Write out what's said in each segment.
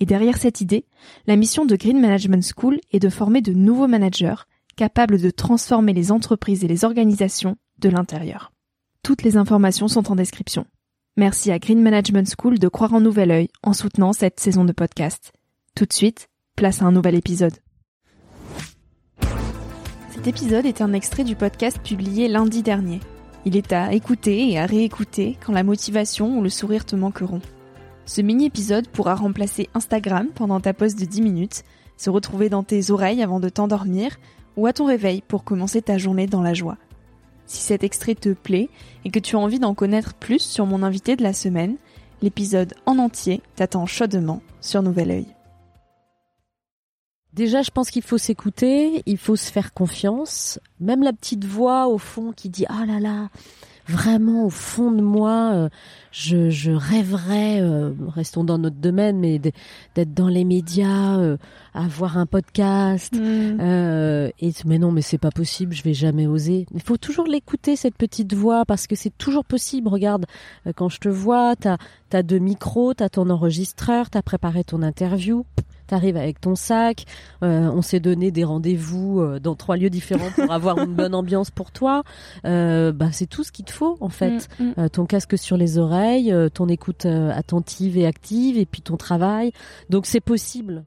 et derrière cette idée, la mission de Green Management School est de former de nouveaux managers capables de transformer les entreprises et les organisations de l'intérieur. Toutes les informations sont en description. Merci à Green Management School de croire en nouvel œil en soutenant cette saison de podcast. Tout de suite, place à un nouvel épisode. Cet épisode est un extrait du podcast publié lundi dernier. Il est à écouter et à réécouter quand la motivation ou le sourire te manqueront. Ce mini-épisode pourra remplacer Instagram pendant ta pause de 10 minutes, se retrouver dans tes oreilles avant de t'endormir ou à ton réveil pour commencer ta journée dans la joie. Si cet extrait te plaît et que tu as envie d'en connaître plus sur mon invité de la semaine, l'épisode en entier t'attend chaudement sur Nouvel Oeil. Déjà, je pense qu'il faut s'écouter, il faut se faire confiance. Même la petite voix au fond qui dit ah là là, vraiment au fond de moi, euh, je, je rêverais, euh, restons dans notre domaine, mais d'être dans les médias, euh, avoir un podcast. Mm. et mais non, mais c'est pas possible, je vais jamais oser. Il faut toujours l'écouter cette petite voix parce que c'est toujours possible. Regarde, quand je te vois, t'as as deux micros, t'as ton enregistreur, t'as préparé ton interview t'arrives avec ton sac, euh, on s'est donné des rendez-vous euh, dans trois lieux différents pour avoir une bonne ambiance pour toi. Euh, bah, c'est tout ce qu'il te faut en fait. Mm, mm. ton casque sur les oreilles, ton écoute attentive et active, et puis ton travail. Donc c'est possible.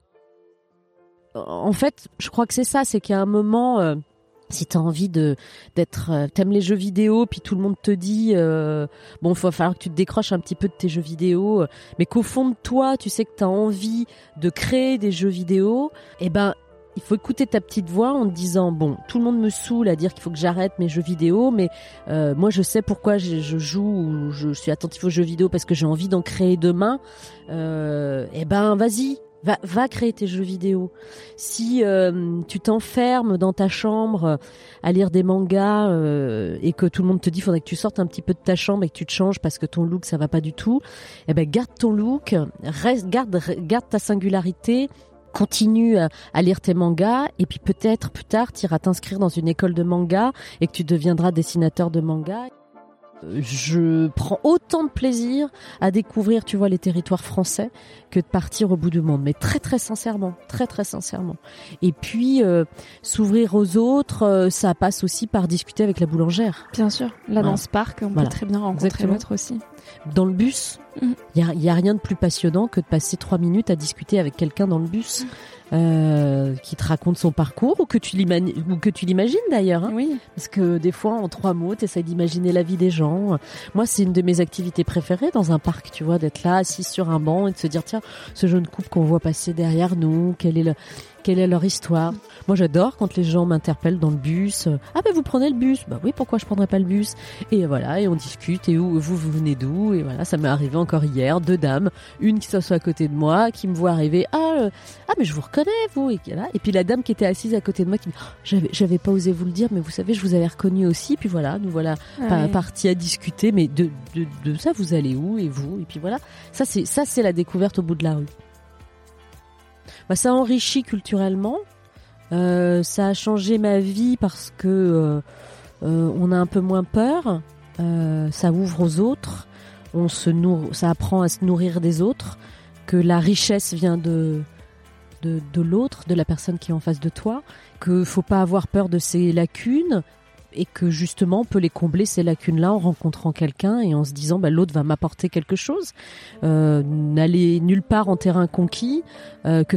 En fait, je crois que c'est ça, c'est qu'il y a un moment si t'as envie de d'être euh, t'aimes les jeux vidéo puis tout le monde te dit euh, bon il va falloir que tu te décroches un petit peu de tes jeux vidéo euh, mais qu'au fond de toi tu sais que t'as envie de créer des jeux vidéo et eh ben il faut écouter ta petite voix en te disant bon tout le monde me saoule à dire qu'il faut que j'arrête mes jeux vidéo mais moi je sais pourquoi je, joue ou je suis attentif aux jeux vidéo parce que j'ai envie d'en créer demain. Et eh ben vas-y Va, va créer tes jeux vidéo. Si euh, tu t'enfermes dans ta chambre euh, à lire des mangas euh, et que tout le monde te dit faudrait que tu sortes un petit peu de ta chambre et que tu te changes parce que ton look ça va pas du tout, eh ben garde ton look, reste, garde, garde ta singularité, continue à, lire tes mangas et puis peut-être plus tard tu iras t'inscrire dans une école de manga et que tu deviendras dessinateur de manga je prends autant de plaisir à découvrir, tu vois, les territoires français que de partir au bout du monde. Mais très, très sincèrement, très, très sincèrement. Et puis, euh, s'ouvrir aux autres, euh, ça passe aussi par discuter avec la boulangère. Bien sûr. Là, dans ce parc, on peut très bien rencontrer l'autre aussi. Dans le bus, il mm. n'y a, rien de plus passionnant que de passer trois minutes à discuter avec quelqu'un dans le bus. Euh, qui te raconte son parcours ou que tu l'imagines d'ailleurs. Hein. oui. Parce que des fois, en trois mots, tu essaies d'imaginer la vie des gens. Moi, c'est une de mes activités préférées dans un parc, tu vois, d'être là, assis sur un banc et de se dire, tiens, ce jeune couple qu'on voit passer derrière nous, quel est le, quelle est leur histoire. Moi, j'adore quand les gens m'interpellent dans le bus. Ah ben vous prenez le bus Bah oui, pourquoi je prendrais pas le bus Et voilà, et on discute. Et où vous, vous venez d'où Et voilà, ça m'est arrivé encore hier. Deux dames, une qui s'assoit à côté de moi, qui me voit arriver. Ah, euh, ah mais je vous reconnais vous. Et, là, et puis la dame qui était assise à côté de moi qui me dit, j'avais, j'avais pas osé vous le dire, mais vous savez, je vous avais reconnu aussi. Puis voilà, nous voilà ah partis à discuter. Mais de, de, de ça, vous allez où Et vous Et puis voilà, ça c'est ça c'est la découverte au bout de la rue bah, ça enrichit culturellement. Euh, ça a changé ma vie parce que euh, euh, on a un peu moins peur. ça ouvre aux autres. On se ça apprend à se nourrir des autres. Que la richesse vient de de, l'autre, de la personne qui est en face de toi. Que faut pas avoir peur de ses lacunes et que justement on peut les combler ces lacunes-là en rencontrant quelqu'un et en se disant bah, l'autre va m'apporter quelque chose. Euh, N'aller nulle part en terrain conquis, euh, que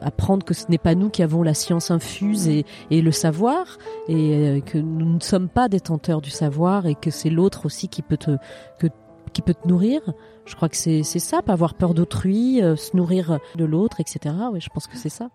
apprendre que ce n'est pas nous qui avons la science infuse et, le savoir et euh, que nous ne sommes pas détenteurs du savoir et que c'est l'autre aussi qui peut te qui peut te nourrir. Je crois que c'est ça, pas avoir peur d'autrui, euh, se nourrir de l'autre, etc. Oui, je pense que c'est ça.